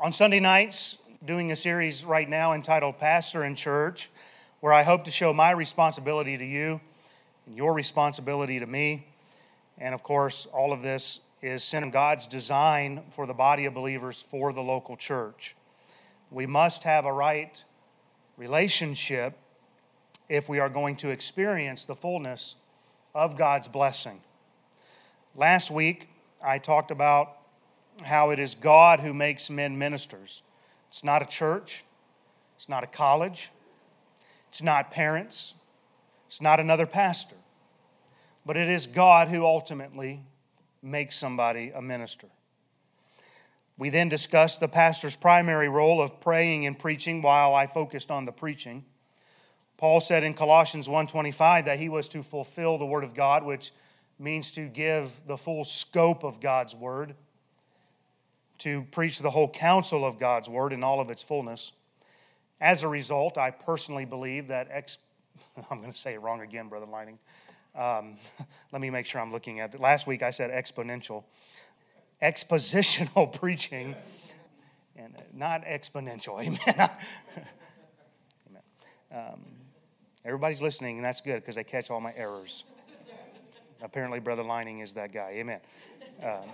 On Sunday nights, doing a series right now entitled Pastor in Church, where I hope to show my responsibility to you and your responsibility to me. And of course, all of this is centered God's design for the body of believers for the local church. We must have a right relationship if we are going to experience the fullness of God's blessing. Last week, I talked about how it is God who makes men ministers. It's not a church, it's not a college, it's not parents, it's not another pastor, but it is God who ultimately makes somebody a minister. We then discussed the pastor's primary role of praying and preaching while I focused on the preaching. Paul said in Colossians 1:25 that he was to fulfill the word of God, which means to give the full scope of God's word, to preach the whole counsel of God's word in all of its fullness. As a result, I personally believe that ex- I'm going to say it wrong again, Brother Lining. Um, let me make sure I'm looking at it. Last week I said exponential expositional preaching and not exponential. Amen. Amen. Um, everybody's listening, and that's good because they catch all my errors. Apparently, Brother Lining is that guy. Amen. Um,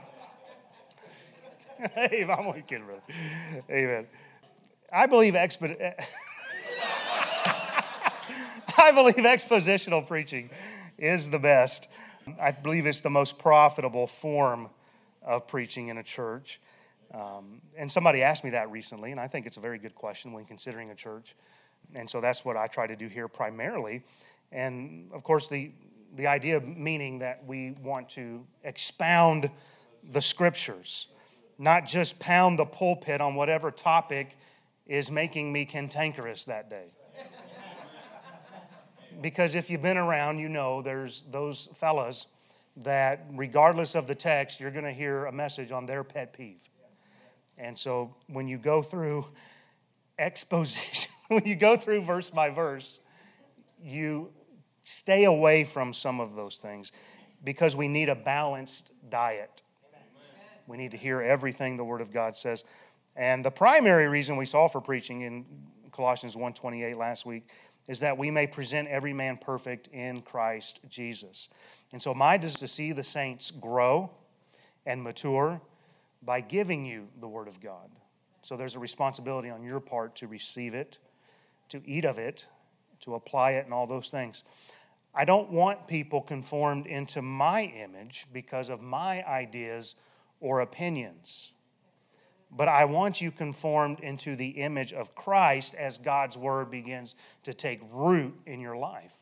hey, I'm only kidding, brother. Amen. I believe expo- I believe expositional preaching is the best. I believe it's the most profitable form of preaching in a church. Um, and somebody asked me that recently, and I think it's a very good question when considering a church. And so that's what I try to do here primarily. And of course, the, the idea of meaning that we want to expound the scriptures, not just pound the pulpit on whatever topic is making me cantankerous that day. because if you've been around, you know there's those fellas that regardless of the text, you're going to hear a message on their pet peeve. And so when you go through exposition, when you go through verse by verse, you stay away from some of those things because we need a balanced diet. We need to hear everything the Word of God says. And the primary reason we saw for preaching in Colossians 1:28 last week is that we may present every man perfect in Christ Jesus. And so, my desire is to see the saints grow and mature by giving you the Word of God. So, there's a responsibility on your part to receive it, to eat of it, to apply it, and all those things. I don't want people conformed into my image because of my ideas or opinions. But I want you conformed into the image of Christ as God's word begins to take root in your life.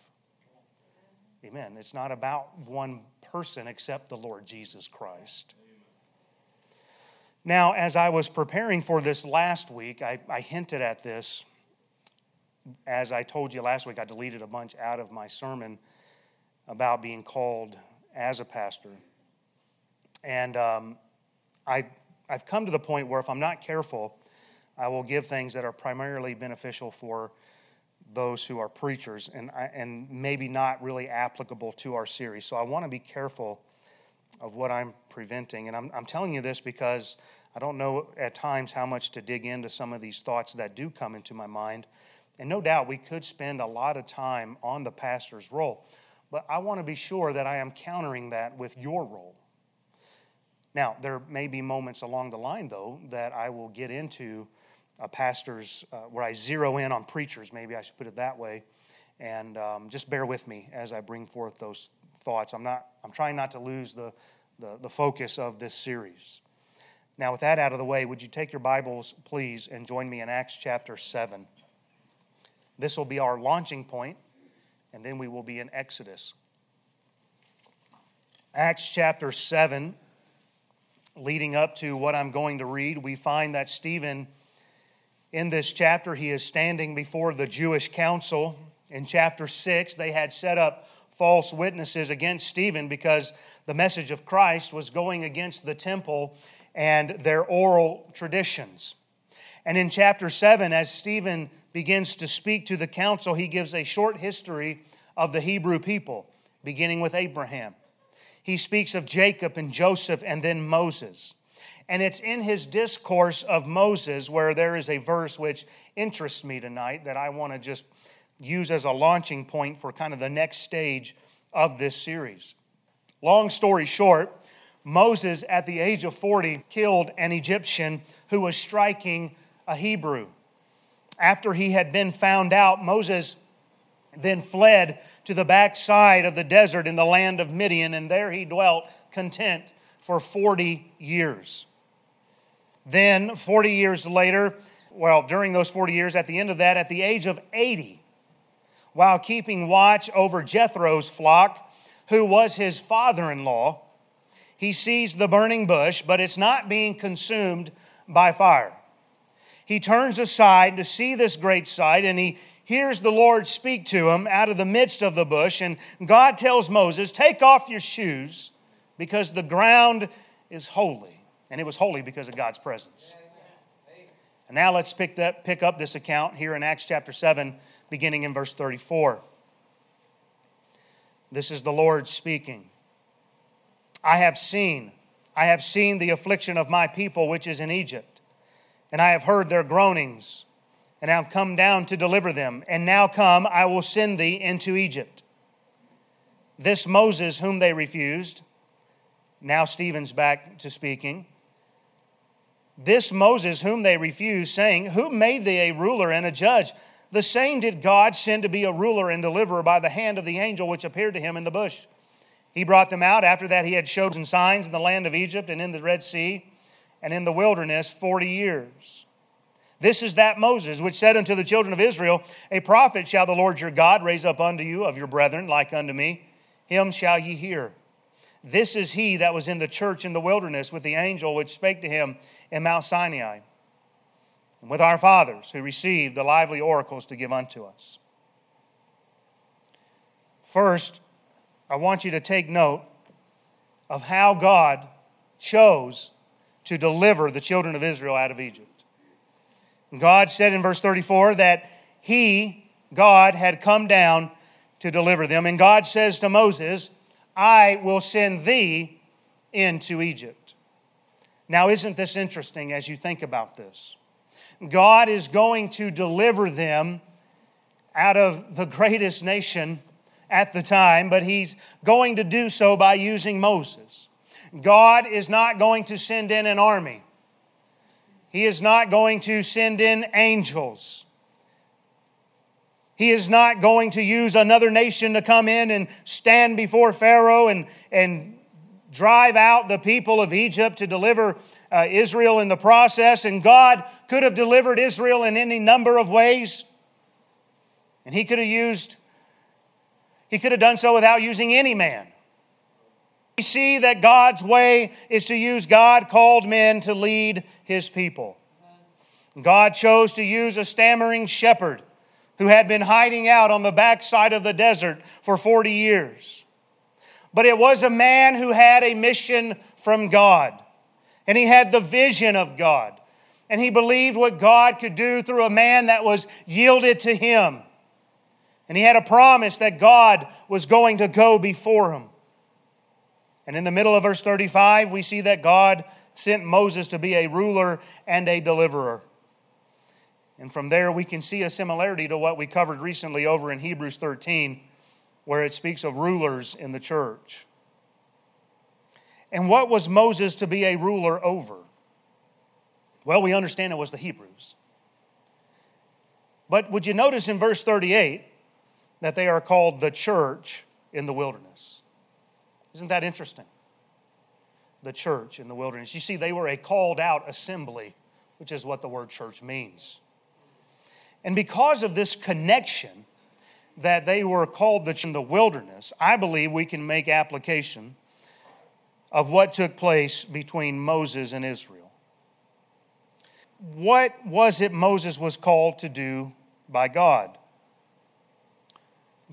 Amen. It's not about one person except the Lord Jesus Christ. Now, as I was preparing for this last week, I, I, hinted at this. As I told you last week, I deleted a bunch out of my sermon about being called as a pastor. And um, I, I've come to the point where if I'm not careful, I will give things that are primarily beneficial for those who are preachers and, and maybe not really applicable to our series. So I want to be careful of what I'm preventing. And I'm, I'm telling you this because I don't know at times how much to dig into some of these thoughts that do come into my mind. And no doubt we could spend a lot of time on the pastor's role. But I want to be sure that I am countering that with your role. Now, there may be moments along the line, though, that I will get into a pastor's, uh, where I zero in on preachers, maybe I should put it that way. And um, just bear with me as I bring forth those thoughts. I'm, not, I'm trying not to lose the, the, the focus of this series. Now, with that out of the way, would you take your Bibles, please, and join me in Acts chapter 7? This will be our launching point, and then we will be in Exodus. Acts chapter 7, leading up to what I'm going to read, we find that Stephen in this chapter, he is standing before the Jewish council. In chapter 6, they had set up false witnesses against Stephen because the message of Christ was going against the temple and their oral traditions. And in chapter 7, as Stephen begins to speak to the council, he gives a short history of the Hebrew people, beginning with Abraham. He speaks of Jacob and Joseph and then Moses. And it's in his discourse of Moses where there is a verse which interests me tonight that I want to just use as a launching point for kind of the next stage of this series. Long story short, Moses, at the age of 40, killed an Egyptian who was striking a Hebrew. After he had been found out, Moses then fled to the backside of the desert in the land of Midian, and there he dwelt content for 40 years. Then, 40 years later, well, during those 40 years, at the end of that, at the age of 80, while keeping watch over Jethro's flock, who was his father in law, he sees the burning bush, but it's not being consumed by fire. He turns aside to see this great sight, and he hears the Lord speak to him out of the midst of the bush. And God tells Moses, Take off your shoes, because the ground is holy. And it was holy because of God's presence. And now let's pick, that, pick up this account here in Acts chapter 7, beginning in verse 34. This is the Lord speaking. I have seen, I have seen the affliction of my people which is in Egypt, and I have heard their groanings, and I have come down to deliver them. And now come, I will send thee into Egypt. This Moses, whom they refused, now Stephen's back to speaking this Moses, whom they refused, saying, Who made thee a ruler and a judge? The same did God send to be a ruler and deliverer by the hand of the angel which appeared to him in the bush. He brought them out. After that, he had chosen signs in the land of Egypt and in the Red Sea and in the wilderness 40 years. This is that Moses which said unto the children of Israel, A prophet shall the Lord your God raise up unto you of your brethren, like unto me. Him shall ye hear. This is he that was in the church in the wilderness with the angel which spake to him in Mount Sinai, and with our fathers who received the lively oracles to give unto us. First, I want you to take note of how God chose to deliver the children of Israel out of Egypt. God said in verse 34 that He, God, had come down to deliver them. And God says to Moses, I will send thee into Egypt. Now, isn't this interesting as you think about this? God is going to deliver them out of the greatest nation at the time, but he's going to do so by using Moses. God is not going to send in an army. He is not going to send in angels. He is not going to use another nation to come in and stand before Pharaoh and, and drive out the people of Egypt to deliver uh, Israel in the process. And God could have delivered Israel in any number of ways. And He could have used, He could have done so without using any man. We see that God's way is to use God called men to lead His people. God chose to use a stammering shepherd who had been hiding out on the backside of the desert for 40 years. But it was a man who had a mission from God, and he had the vision of God, and he believed what God could do through a man that was yielded to him. And he had a promise that God was going to go before him. And in the middle of verse 35, we see that God sent Moses to be a ruler and a deliverer. And from there, we can see a similarity to what we covered recently over in Hebrews 13, where it speaks of rulers in the church. And what was Moses to be a ruler over? Well, we understand it was the Hebrews. But would you notice in verse 38 that they are called the church in the wilderness? Isn't that interesting? The church in the wilderness. You see, they were a called out assembly, which is what the word church means. And because of this connection that they were called the, in the wilderness, I believe we can make application of what took place between Moses and Israel. What was it Moses was called to do by God?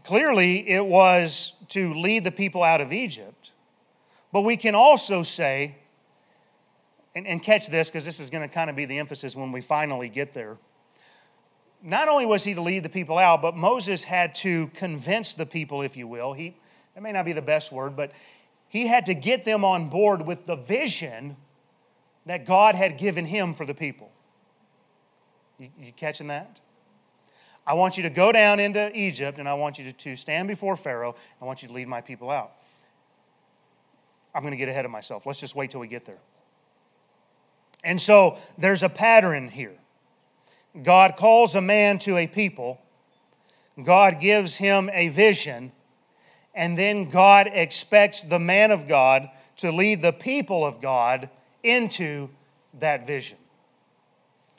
Clearly, it was to lead the people out of Egypt, but we can also say, and, and catch this because this is going to kind of be the emphasis when we finally get there not only was he to lead the people out, but Moses had to convince the people, if you will. He, that may not be the best word, but he had to get them on board with the vision that God had given him for the people. You, you catching that? I want you to go down into Egypt and I want you to, to stand before Pharaoh. I want you to lead my people out. I'm going to get ahead of myself. Let's just wait till we get there. And so there's a pattern here. God calls a man to a people, God gives him a vision, and then God expects the man of God to lead the people of God into that vision.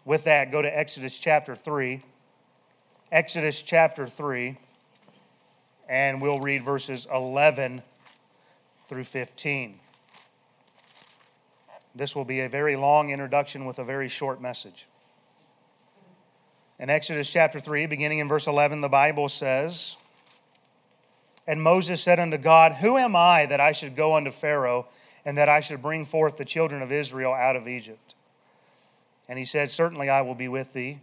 With that, go to Exodus chapter 3. Exodus chapter 3, and we'll read verses 11 through 15. This will be a very long introduction with a very short message. In Exodus chapter 3, beginning in verse 11, the Bible says, And Moses said unto God, Who am I that I should go unto Pharaoh, and that I should bring forth the children of Israel out of Egypt? And he said, Certainly I will be with thee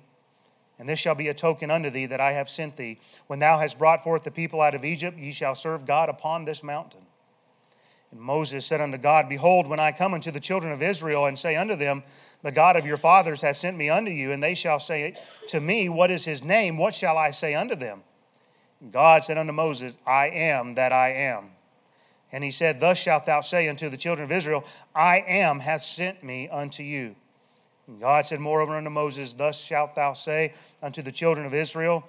and this shall be a token unto thee that I have sent thee. When thou hast brought forth the people out of Egypt, ye shall serve God upon this mountain. And Moses said unto God, Behold, when I come unto the children of Israel and say unto them, The God of your fathers hath sent me unto you, and they shall say to me, What is his name? What shall I say unto them? And God said unto Moses, I am that I am. And he said, Thus shalt thou say unto the children of Israel, I am hath sent me unto you. And God said moreover unto Moses, Thus shalt thou say unto the children of Israel,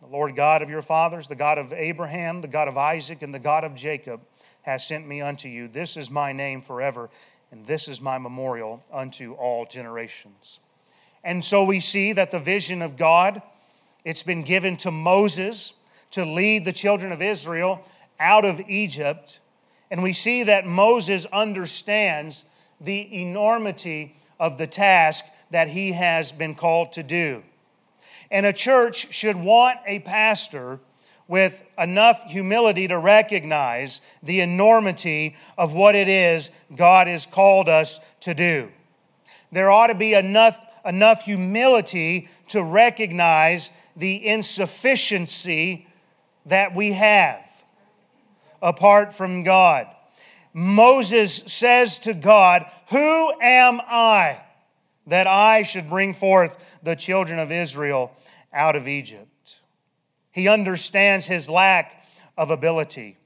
The Lord God of your fathers, the God of Abraham, the God of Isaac, and the God of Jacob, has sent me unto you. This is my name forever, and this is my memorial unto all generations. And so we see that the vision of God, it's been given to Moses to lead the children of Israel out of Egypt. And we see that Moses understands the enormity of the task that he has been called to do. And a church should want a pastor with enough humility to recognize the enormity of what it is God has called us to do. There ought to be enough, enough humility to recognize the insufficiency that we have apart from God. Moses says to God, Who am I that I should bring forth the children of Israel out of Egypt? He understands his lack of ability.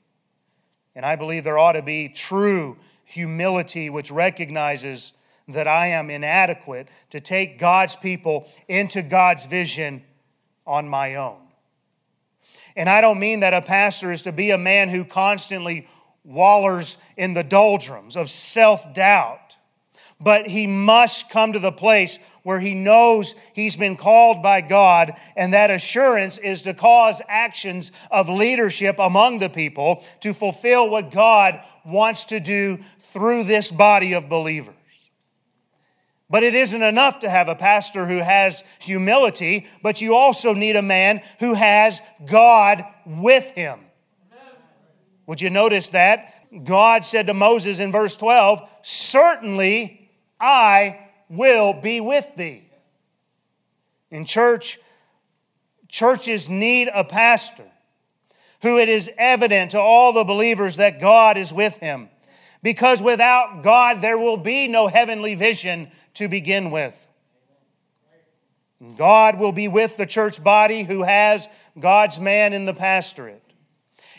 And I believe there ought to be true humility which recognizes that I am inadequate to take God's people into God's vision on my own. And I don't mean that a pastor is to be a man who constantly wallers in the doldrums of self doubt. But he must come to the place where he knows he's been called by God, and that assurance is to cause actions of leadership among the people to fulfill what God wants to do through this body of believers. But it isn't enough to have a pastor who has humility, but you also need a man who has God with him. Would you notice that? God said to Moses in verse 12, Certainly I will be with thee. In church, churches need a pastor who it is evident to all the believers that God is with him. Because without God, there will be no heavenly vision to begin with. God will be with the church body who has God's man in the pastorate.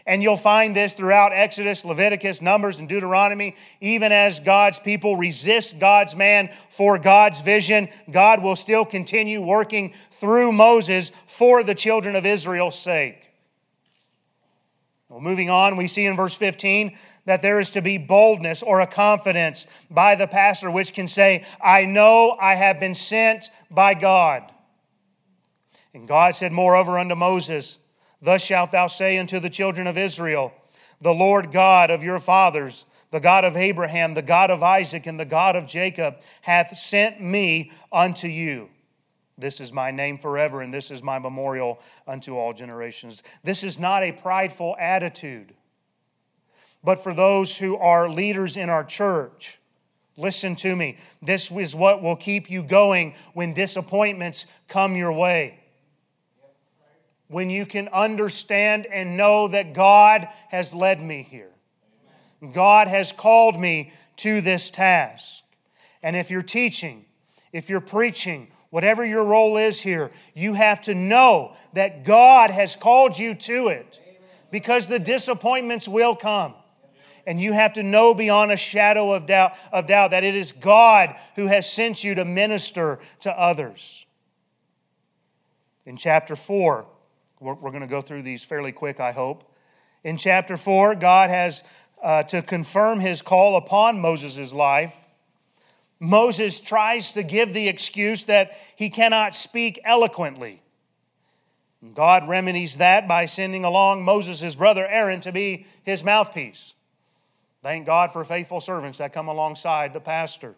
And you'll find this throughout Exodus, Leviticus, Numbers, and Deuteronomy. Even as God's people resist God's man for God's vision, God will still continue working through Moses for the children of Israel's sake. Well, moving on, we see in verse 15 that there is to be boldness or a confidence by the pastor which can say, I know I have been sent by God. And God said, moreover, unto Moses, Thus shalt thou say unto the children of Israel, The Lord God of your fathers, the God of Abraham, the God of Isaac, and the God of Jacob, hath sent me unto you. This is my name forever, and this is my memorial unto all generations. This is not a prideful attitude, but for those who are leaders in our church. Listen to me. This is what will keep you going when disappointments come your way when you can understand and know that God has led me here. God has called me to this task. And if you're teaching, if you're preaching, whatever your role is here, you have to know that God has called you to it because the disappointments will come. And you have to know beyond a shadow of doubt, of doubt that it is God who has sent you to minister to others. In chapter 4, we're, we're going to go through these fairly quick, I hope. In chapter 4, God has uh, to confirm his call upon Moses' life. Moses tries to give the excuse that he cannot speak eloquently. God remedies that by sending along Moses' brother Aaron to be his mouthpiece. Thank God for faithful servants that come alongside the pastor.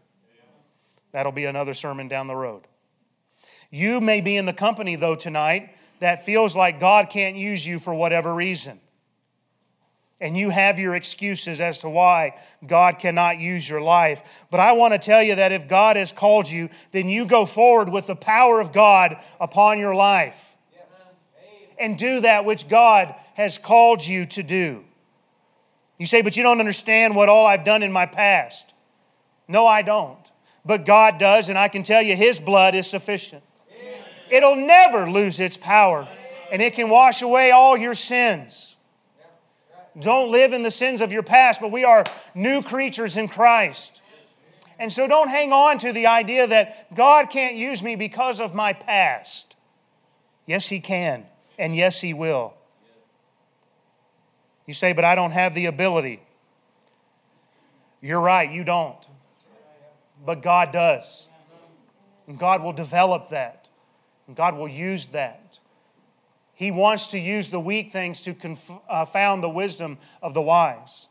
That'll be another sermon down the road. You may be in the company, though, tonight that feels like God can't use you for whatever reason. And you have your excuses as to why God cannot use your life. But I want to tell you that if God has called you, then you go forward with the power of God upon your life. And do that which God has called you to do. You say, but you don't understand what all I've done in my past. No, I don't. But God does, and I can tell you His blood is sufficient. It'll never lose its power, and it can wash away all your sins. Don't live in the sins of your past, but we are new creatures in Christ. And so don't hang on to the idea that God can't use me because of my past. Yes, He can, and yes, He will. You say, but I don't have the ability. You're right, you don't. But God does. And God will develop that. And God will use that. He wants to use the weak things to confound uh, the wisdom of the wise.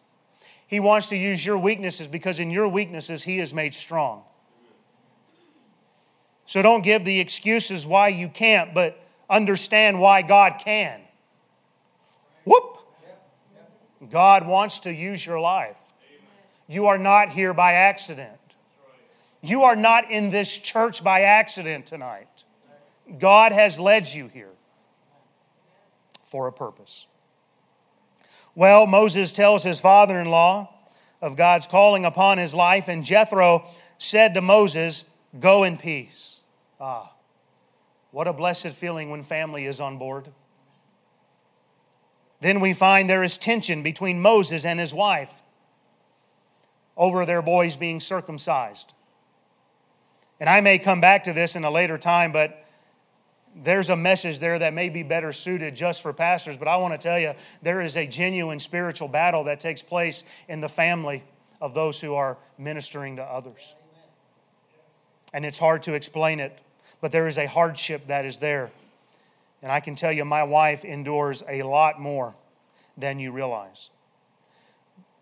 He wants to use your weaknesses because in your weaknesses, He is made strong. So don't give the excuses why you can't, but understand why God can. Whoop! God wants to use your life. You are not here by accident. You are not in this church by accident tonight. God has led you here for a purpose. Well, Moses tells his father in law of God's calling upon his life, and Jethro said to Moses, Go in peace. Ah, what a blessed feeling when family is on board. Then we find there is tension between Moses and his wife over their boys being circumcised. And I may come back to this in a later time, but there's a message there that may be better suited just for pastors. But I want to tell you, there is a genuine spiritual battle that takes place in the family of those who are ministering to others. And it's hard to explain it, but there is a hardship that is there. And I can tell you, my wife endures a lot more than you realize.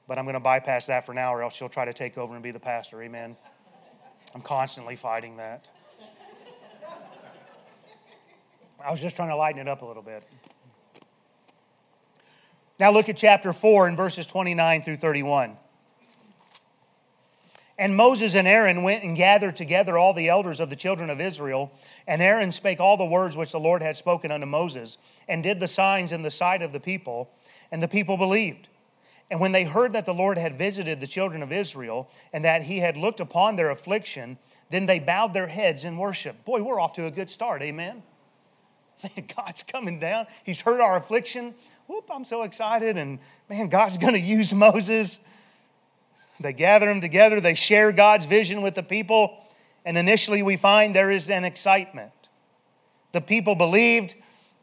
But I'm going to bypass that for now, or else she'll try to take over and be the pastor. Amen. I'm constantly fighting that. I was just trying to lighten it up a little bit. Now look at chapter 4 and verses 29 through 31. And Moses and Aaron went and gathered together all the elders of the children of Israel. And Aaron spake all the words which the Lord had spoken unto Moses, and did the signs in the sight of the people, and the people believed. And when they heard that the Lord had visited the children of Israel, and that he had looked upon their affliction, then they bowed their heads in worship. Boy, we're off to a good start, amen. Man, God's coming down. He's heard our affliction. Whoop, I'm so excited. And man, God's going to use Moses they gather them together, they share God's vision with the people, and initially we find there is an excitement. The people believed,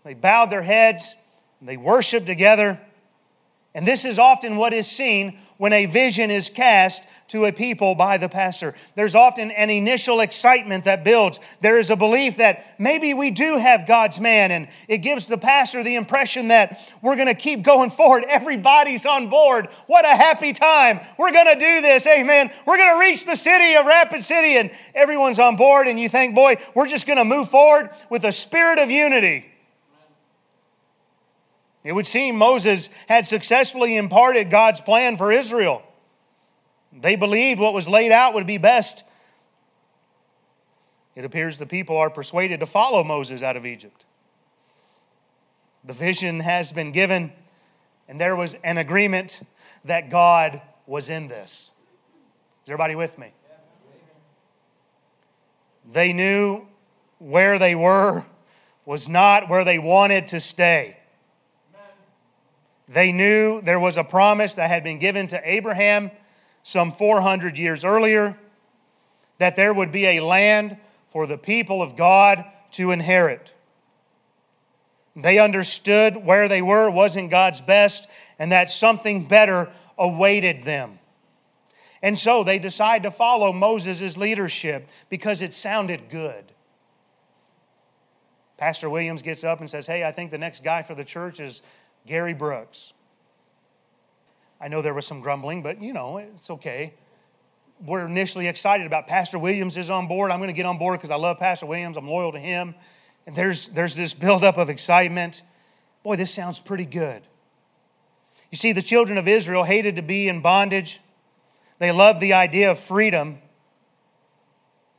they bowed their heads, they worshiped together. And this is often what is seen when a vision is cast to a people by the pastor. There's often an initial excitement that builds. There is a belief that maybe we do have God's man, and it gives the pastor the impression that we're going to keep going forward. Everybody's on board. What a happy time. We're going to do this. Amen. We're going to reach the city of Rapid City, and everyone's on board, and you think, boy, we're just going to move forward with a spirit of unity. It would seem Moses had successfully imparted God's plan for Israel. They believed what was laid out would be best. It appears the people are persuaded to follow Moses out of Egypt. The vision has been given, and there was an agreement that God was in this. Is everybody with me? They knew where they were was not where they wanted to stay. They knew there was a promise that had been given to Abraham some 400 years earlier that there would be a land for the people of God to inherit. They understood where they were wasn't God's best and that something better awaited them. And so they decide to follow Moses' leadership because it sounded good. Pastor Williams gets up and says, Hey, I think the next guy for the church is Gary Brooks. I know there was some grumbling, but you know, it's okay. We're initially excited about Pastor Williams is on board. I'm going to get on board because I love Pastor Williams. I'm loyal to him. And there's, there's this buildup of excitement. Boy, this sounds pretty good. You see, the children of Israel hated to be in bondage. They loved the idea of freedom.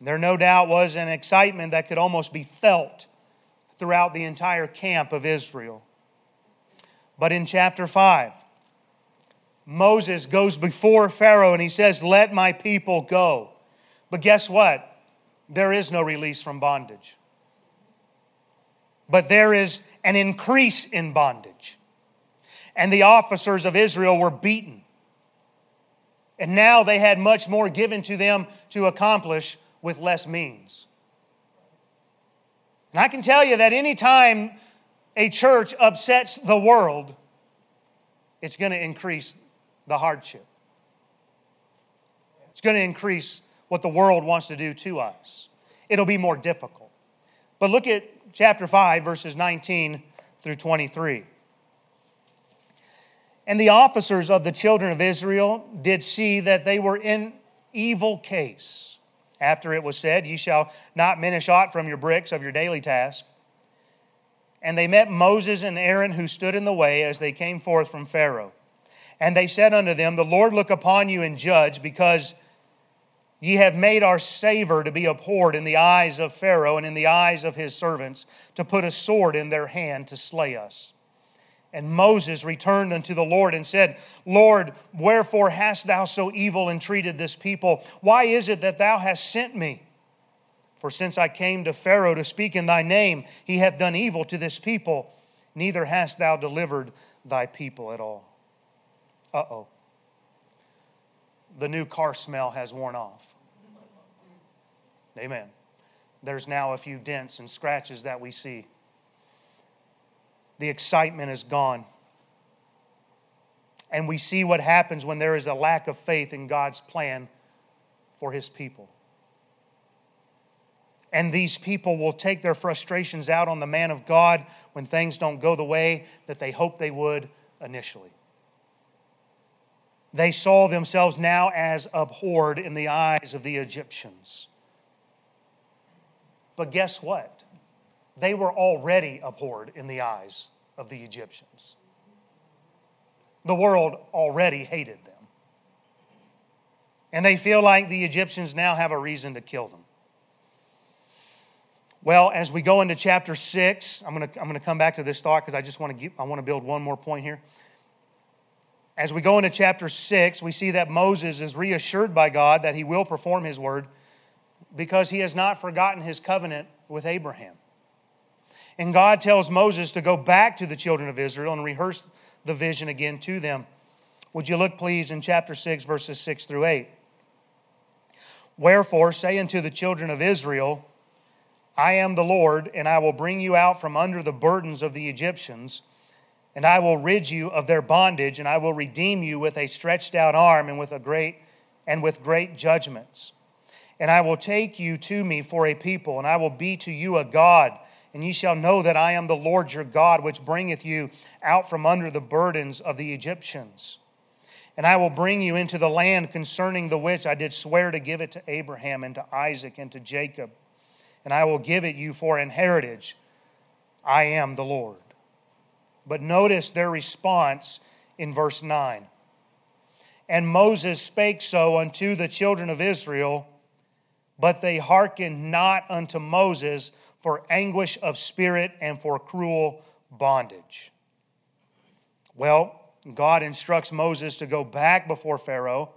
There no doubt was an excitement that could almost be felt throughout the entire camp of Israel. But in chapter 5, Moses goes before Pharaoh and he says, Let my people go. But guess what? There is no release from bondage. But there is an increase in bondage. And the officers of Israel were beaten. And now they had much more given to them to accomplish with less means. And I can tell you that anytime a church upsets the world, it's going to increase the hardship. It's going to increase what the world wants to do to us. It'll be more difficult. But look at chapter 5, verses 19 through 23. And the officers of the children of Israel did see that they were in evil case. After it was said, Ye shall not minish aught from your bricks of your daily task. And they met Moses and Aaron, who stood in the way as they came forth from Pharaoh. And they said unto them, The Lord look upon you and judge, because ye have made our savor to be abhorred in the eyes of Pharaoh and in the eyes of his servants, to put a sword in their hand to slay us. And Moses returned unto the Lord and said, Lord, wherefore hast thou so evil entreated this people? Why is it that thou hast sent me? For since I came to Pharaoh to speak in thy name, he hath done evil to this people, neither hast thou delivered thy people at all. Uh oh. The new car smell has worn off. Amen. There's now a few dents and scratches that we see the excitement is gone. And we see what happens when there is a lack of faith in God's plan for his people. And these people will take their frustrations out on the man of God when things don't go the way that they hoped they would initially. They saw themselves now as abhorred in the eyes of the Egyptians. But guess what? they were already abhorred in the eyes of the Egyptians. The world already hated them. And they feel like the Egyptians now have a reason to kill them. Well, as we go into chapter 6, I'm going to, I'm to come back to this thought because I just want to, I want to build one more point here. As we go into chapter 6, we see that Moses is reassured by God that he will perform his word because he has not forgotten his covenant with Abraham. And God tells Moses to go back to the children of Israel and rehearse the vision again to them. Would you look, please, in chapter 6, verses 6 through 8? Wherefore, say unto the children of Israel, I am the Lord, and I will bring you out from under the burdens of the Egyptians, and I will rid you of their bondage, and I will redeem you with a stretched out arm and with a great and with great judgments. And I will take you to me for a people, and I will be to you a God and ye shall know that I am the Lord your God, which bringeth you out from under the burdens of the Egyptians. And I will bring you into the land concerning the which I did swear to give it to Abraham and to Isaac and to Jacob. And I will give it you for an heritage. I am the Lord. But notice their response in verse 9. And Moses spake so unto the children of Israel, but they hearkened not unto Moses for anguish of spirit and for cruel bondage. Well, God instructs Moses to go back before Pharaoh,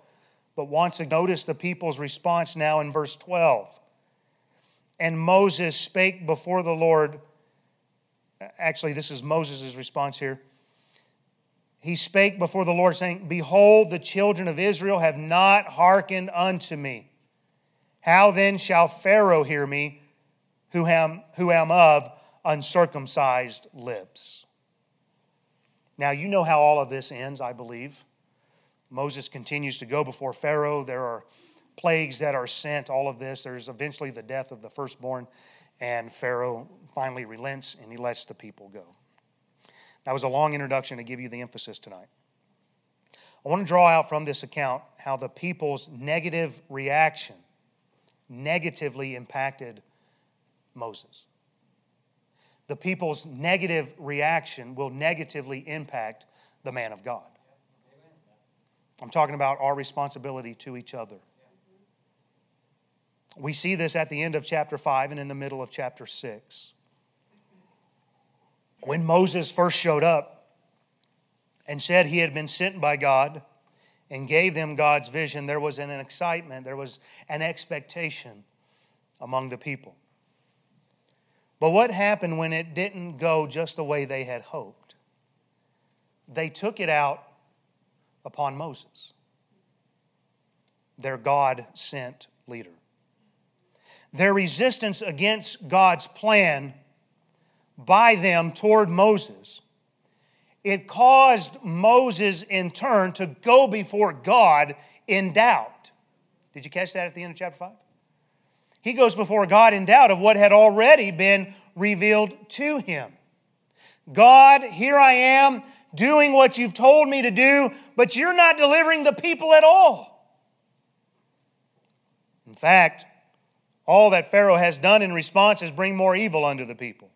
but wants to notice the people's response now in verse 12. And Moses spake before the Lord. Actually, this is Moses' response here. He spake before the Lord, saying, Behold, the children of Israel have not hearkened unto me. How then shall Pharaoh hear me, who am, who am of uncircumcised lips? Now, you know how all of this ends, I believe. Moses continues to go before Pharaoh. There are plagues that are sent, all of this. There's eventually the death of the firstborn, and Pharaoh finally relents and he lets the people go. That was a long introduction to give you the emphasis tonight. I want to draw out from this account how the people's negative reaction negatively impacted Moses. The people's negative reaction will negatively impact the man of God. I'm talking about our responsibility to each other. We see this at the end of chapter 5 and in the middle of chapter 6. When Moses first showed up and said he had been sent by God and gave them God's vision, there was an excitement, there was an expectation among the people. But what happened when it didn't go just the way they had hoped? They took it out upon Moses, their God sent leader. Their resistance against God's plan by them toward Moses, it caused Moses in turn to go before God in doubt. Did you catch that at the end of chapter 5? He goes before God in doubt of what had already been revealed to him. God, here I am doing what you've told me to do, but you're not delivering the people at all. In fact, all that Pharaoh has done in response is bring more evil unto the people.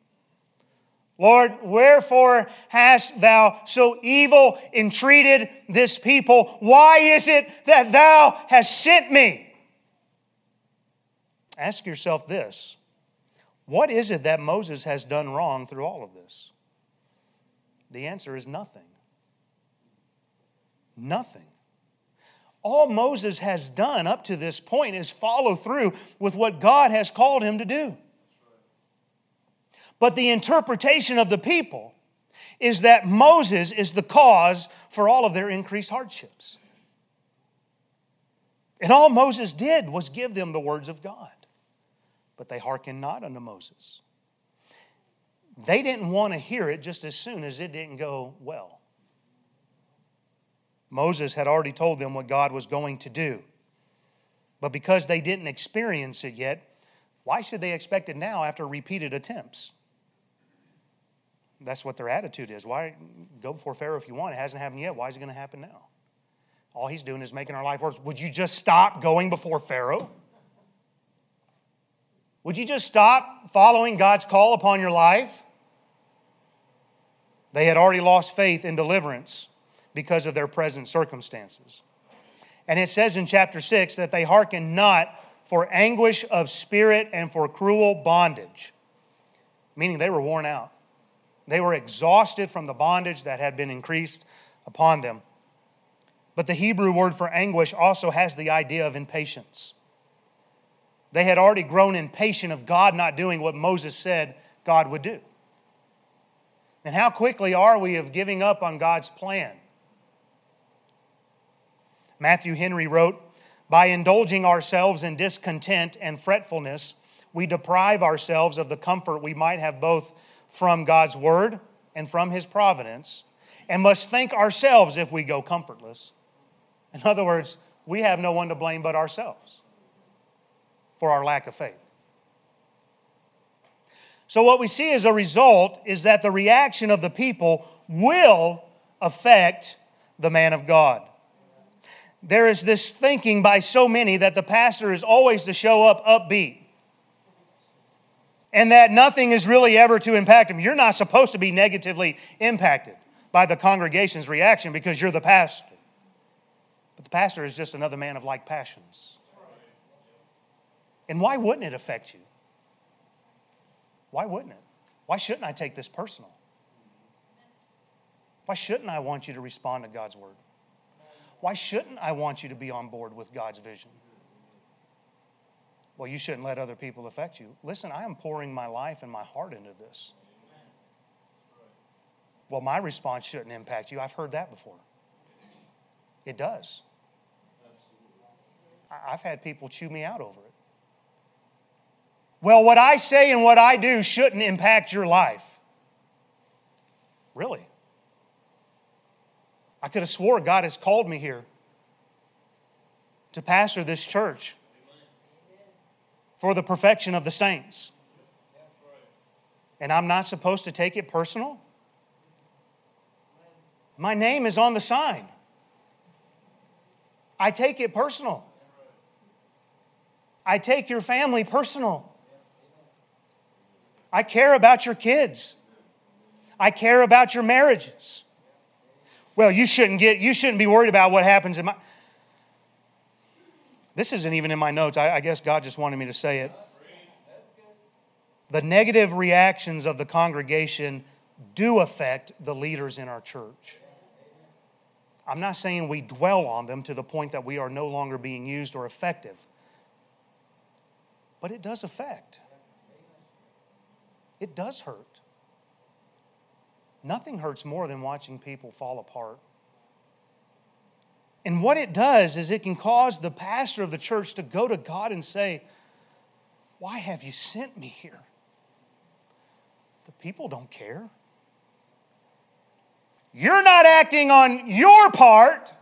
Lord, wherefore hast thou so evil entreated this people? Why is it that thou hast sent me? Ask yourself this What is it that Moses has done wrong through all of this? The answer is nothing. Nothing. All Moses has done up to this point is follow through with what God has called him to do. But the interpretation of the people is that Moses is the cause for all of their increased hardships. And all Moses did was give them the words of God. But they hearkened not unto Moses. They didn't want to hear it just as soon as it didn't go well. Moses had already told them what God was going to do. But because they didn't experience it yet, why should they expect it now after repeated attempts? That's what their attitude is. Why go before Pharaoh if you want? It hasn't happened yet. Why is it going to happen now? All he's doing is making our life worse. Would you just stop going before Pharaoh? Would you just stop following God's call upon your life? They had already lost faith in deliverance because of their present circumstances. And it says in chapter 6 that they hearkened not for anguish of spirit and for cruel bondage, meaning they were worn out. They were exhausted from the bondage that had been increased upon them. But the Hebrew word for anguish also has the idea of impatience. They had already grown impatient of God not doing what Moses said God would do. And how quickly are we of giving up on God's plan? Matthew Henry wrote, By indulging ourselves in discontent and fretfulness, we deprive ourselves of the comfort we might have both from God's word and from his providence, and must thank ourselves if we go comfortless. In other words, we have no one to blame but ourselves for our lack of faith. So, what we see as a result is that the reaction of the people will affect the man of God. There is this thinking by so many that the pastor is always to show up upbeat and that nothing is really ever to impact him. You're not supposed to be negatively impacted by the congregation's reaction because you're the pastor. But the pastor is just another man of like passions. And why wouldn't it affect you? Why wouldn't it? Why shouldn't I take this personal? Why shouldn't I want you to respond to God's word? Why shouldn't I want you to be on board with God's vision? Well, you shouldn't let other people affect you. Listen, I am pouring my life and my heart into this. Well, my response shouldn't impact you. I've heard that before. It does. I've had people chew me out over it. Well, what I say and what I do shouldn't impact your life. Really? I could have swore God has called me here to pastor this church for the perfection of the saints. And I'm not supposed to take it personal? My name is on the sign. I take it personal. I take your family personal. I care about your kids. I care about your marriages. Well, you shouldn't get you shouldn't be worried about what happens in my This isn't even in my notes. I, I guess God just wanted me to say it. The negative reactions of the congregation do affect the leaders in our church. I'm not saying we dwell on them to the point that we are no longer being used or effective, but it does affect. It does hurt. Nothing hurts more than watching people fall apart. And what it does is it can cause the pastor of the church to go to God and say, Why have you sent me here? The people don't care. You're not acting on your part.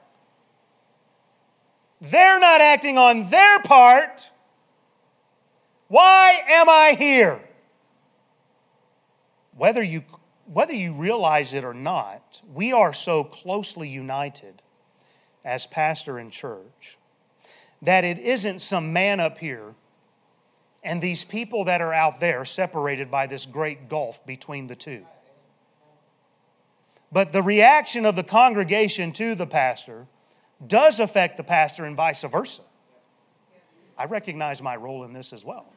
They're not acting on their part. Why am I here? Whether you, whether you realize it or not, we are so closely united as pastor and church that it isn't some man up here and these people that are out there separated by this great gulf between the two. But the reaction of the congregation to the pastor does affect the pastor and vice versa. I recognize my role in this as well.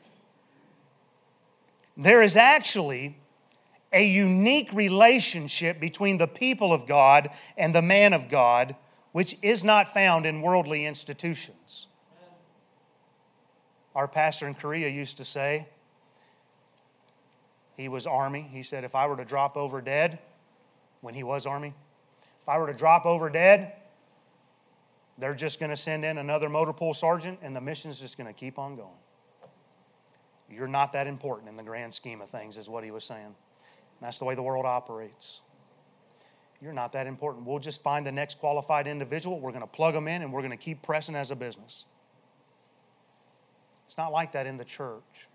There is actually a unique relationship between the people of God and the man of God, which is not found in worldly institutions. Our pastor in Korea used to say, he was Army. He said, if I were to drop over dead, when he was Army. If I were to drop over dead, they're just going to send in another motor pool sergeant, and the mission's just going to keep on going. You're not that important in the grand scheme of things, is what he was saying. That's the way the world operates. You're not that important. We'll just find the next qualified individual, we're going to plug them in, and we're going to keep pressing as a business. It's not like that in the church.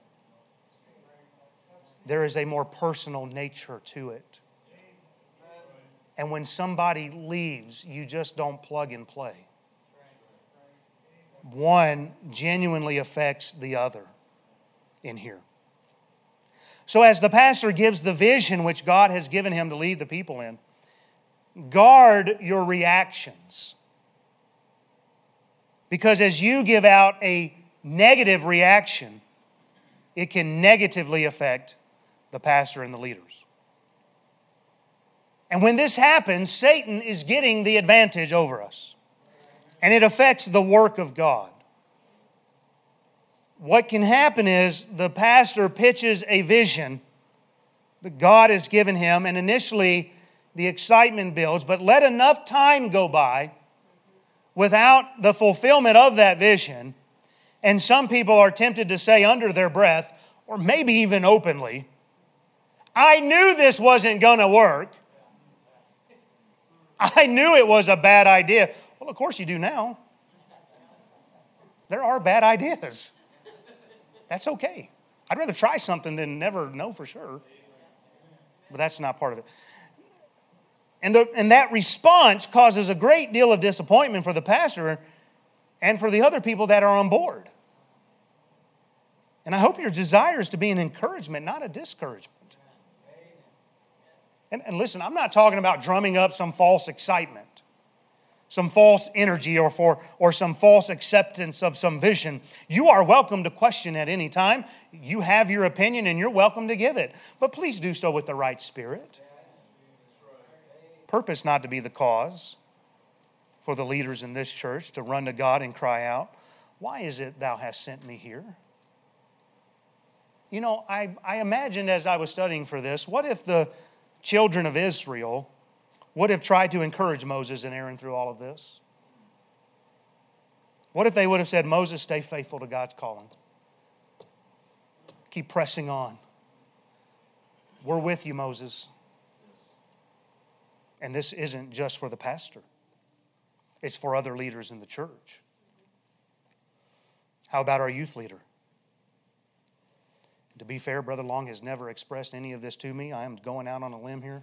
There is a more personal nature to it. And when somebody leaves, you just don't plug and play. One genuinely affects the other in here. So, as the pastor gives the vision which God has given him to lead the people in, guard your reactions. Because as you give out a negative reaction, it can negatively affect the pastor and the leaders. And when this happens, Satan is getting the advantage over us. And it affects the work of God. What can happen is the pastor pitches a vision that God has given him, and initially the excitement builds, but let enough time go by without the fulfillment of that vision. And some people are tempted to say under their breath, or maybe even openly, I knew this wasn't going to work. I knew it was a bad idea. Well, of course you do now. There are bad ideas. That's okay. I'd rather try something than never know for sure. But that's not part of it. And, the, and that response causes a great deal of disappointment for the pastor and for the other people that are on board. And I hope your desire is to be an encouragement, not a discouragement. And, and listen, I'm not talking about drumming up some false excitement, some false energy, or, for, or some false acceptance of some vision. You are welcome to question at any time. You have your opinion and you're welcome to give it. But please do so with the right spirit. Purpose not to be the cause for the leaders in this church to run to God and cry out, Why is it thou hast sent me here? You know, I, I imagined as I was studying for this, what if the children of Israel would have tried to encourage Moses and Aaron through all of this? What if they would have said, Moses, stay faithful to God's calling? Keep pressing on. We're with you, Moses. And this isn't just for the pastor, it's for other leaders in the church. How about our youth leader? To be fair, Brother Long has never expressed any of this to me. I am going out on a limb here.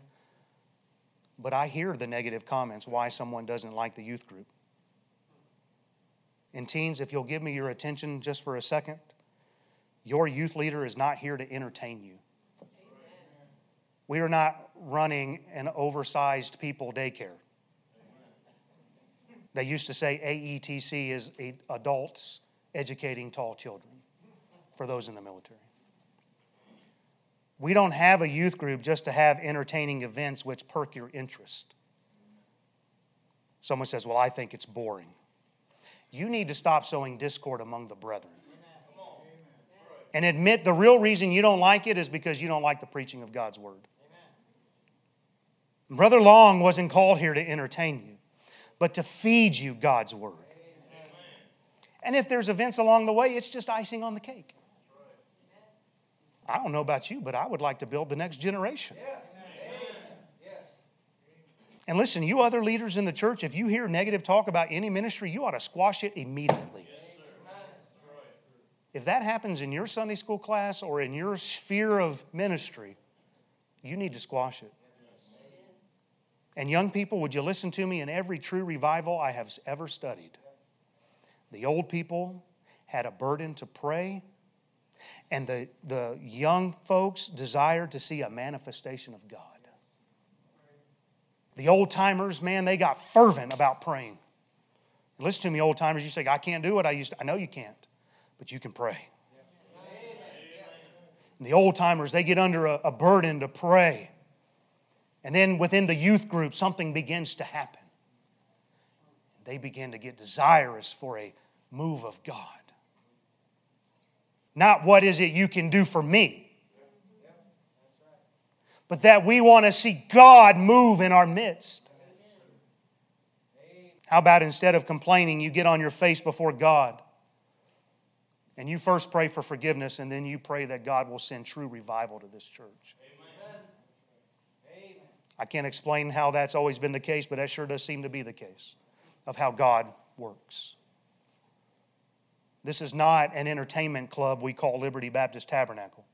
But I hear the negative comments why someone doesn't like the youth group. And, teens, if you'll give me your attention just for a second, your youth leader is not here to entertain you. We are not running an oversized people daycare. They used to say AETC is adults educating tall children for those in the military. We don't have a youth group just to have entertaining events which perk your interest. Someone says, Well, I think it's boring. You need to stop sowing discord among the brethren. And admit the real reason you don't like it is because you don't like the preaching of God's word. Brother Long wasn't called here to entertain you, but to feed you God's word. And if there's events along the way, it's just icing on the cake. I don't know about you, but I would like to build the next generation. Yes. And listen, you other leaders in the church, if you hear negative talk about any ministry, you ought to squash it immediately. If that happens in your Sunday school class or in your sphere of ministry, you need to squash it. And young people, would you listen to me? In every true revival I have ever studied, the old people had a burden to pray, and the, the young folks desired to see a manifestation of God. The old timers, man, they got fervent about praying. Listen to me, old timers. You say, I can't do it. I used to. I know you can't, but you can pray. And the old timers, they get under a, a burden to pray. And then within the youth group, something begins to happen. They begin to get desirous for a move of God. Not what is it you can do for me, but that we want to see God move in our midst. How about instead of complaining, you get on your face before God and you first pray for forgiveness and then you pray that God will send true revival to this church? I can't explain how that's always been the case, but that sure does seem to be the case of how God works. This is not an entertainment club we call Liberty Baptist Tabernacle.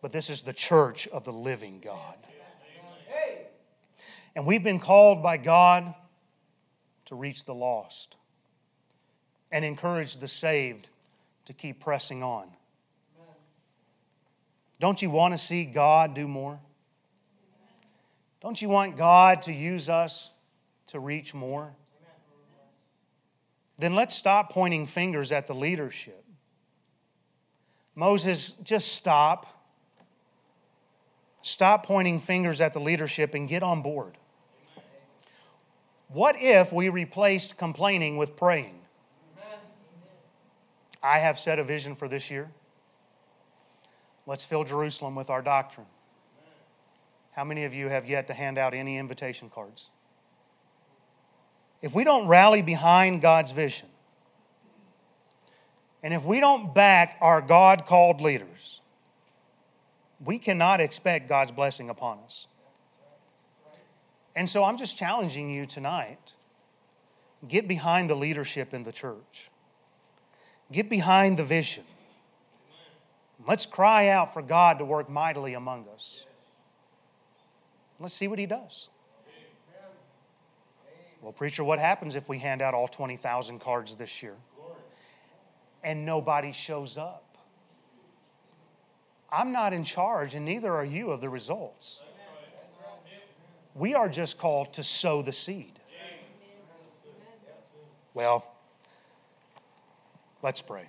But this is the church of the living God. And we've been called by God to reach the lost and encourage the saved to keep pressing on. Don't you want to see God do more? Don't you want God to use us to reach more? Then let's stop pointing fingers at the leadership. Moses, just stop. Stop pointing fingers at the leadership and get on board. What if we replaced complaining with praying? I have set a vision for this year. Let's fill Jerusalem with our doctrine. How many of you have yet to hand out any invitation cards? If we don't rally behind God's vision, and if we don't back our God called leaders, we cannot expect God's blessing upon us. And so I'm just challenging you tonight get behind the leadership in the church, get behind the vision. Let's cry out for God to work mightily among us. Let's see what he does. Well, preacher, what happens if we hand out all 20,000 cards this year and nobody shows up? I'm not in charge, and neither are you of the results. We are just called to sow the seed. Well, let's pray.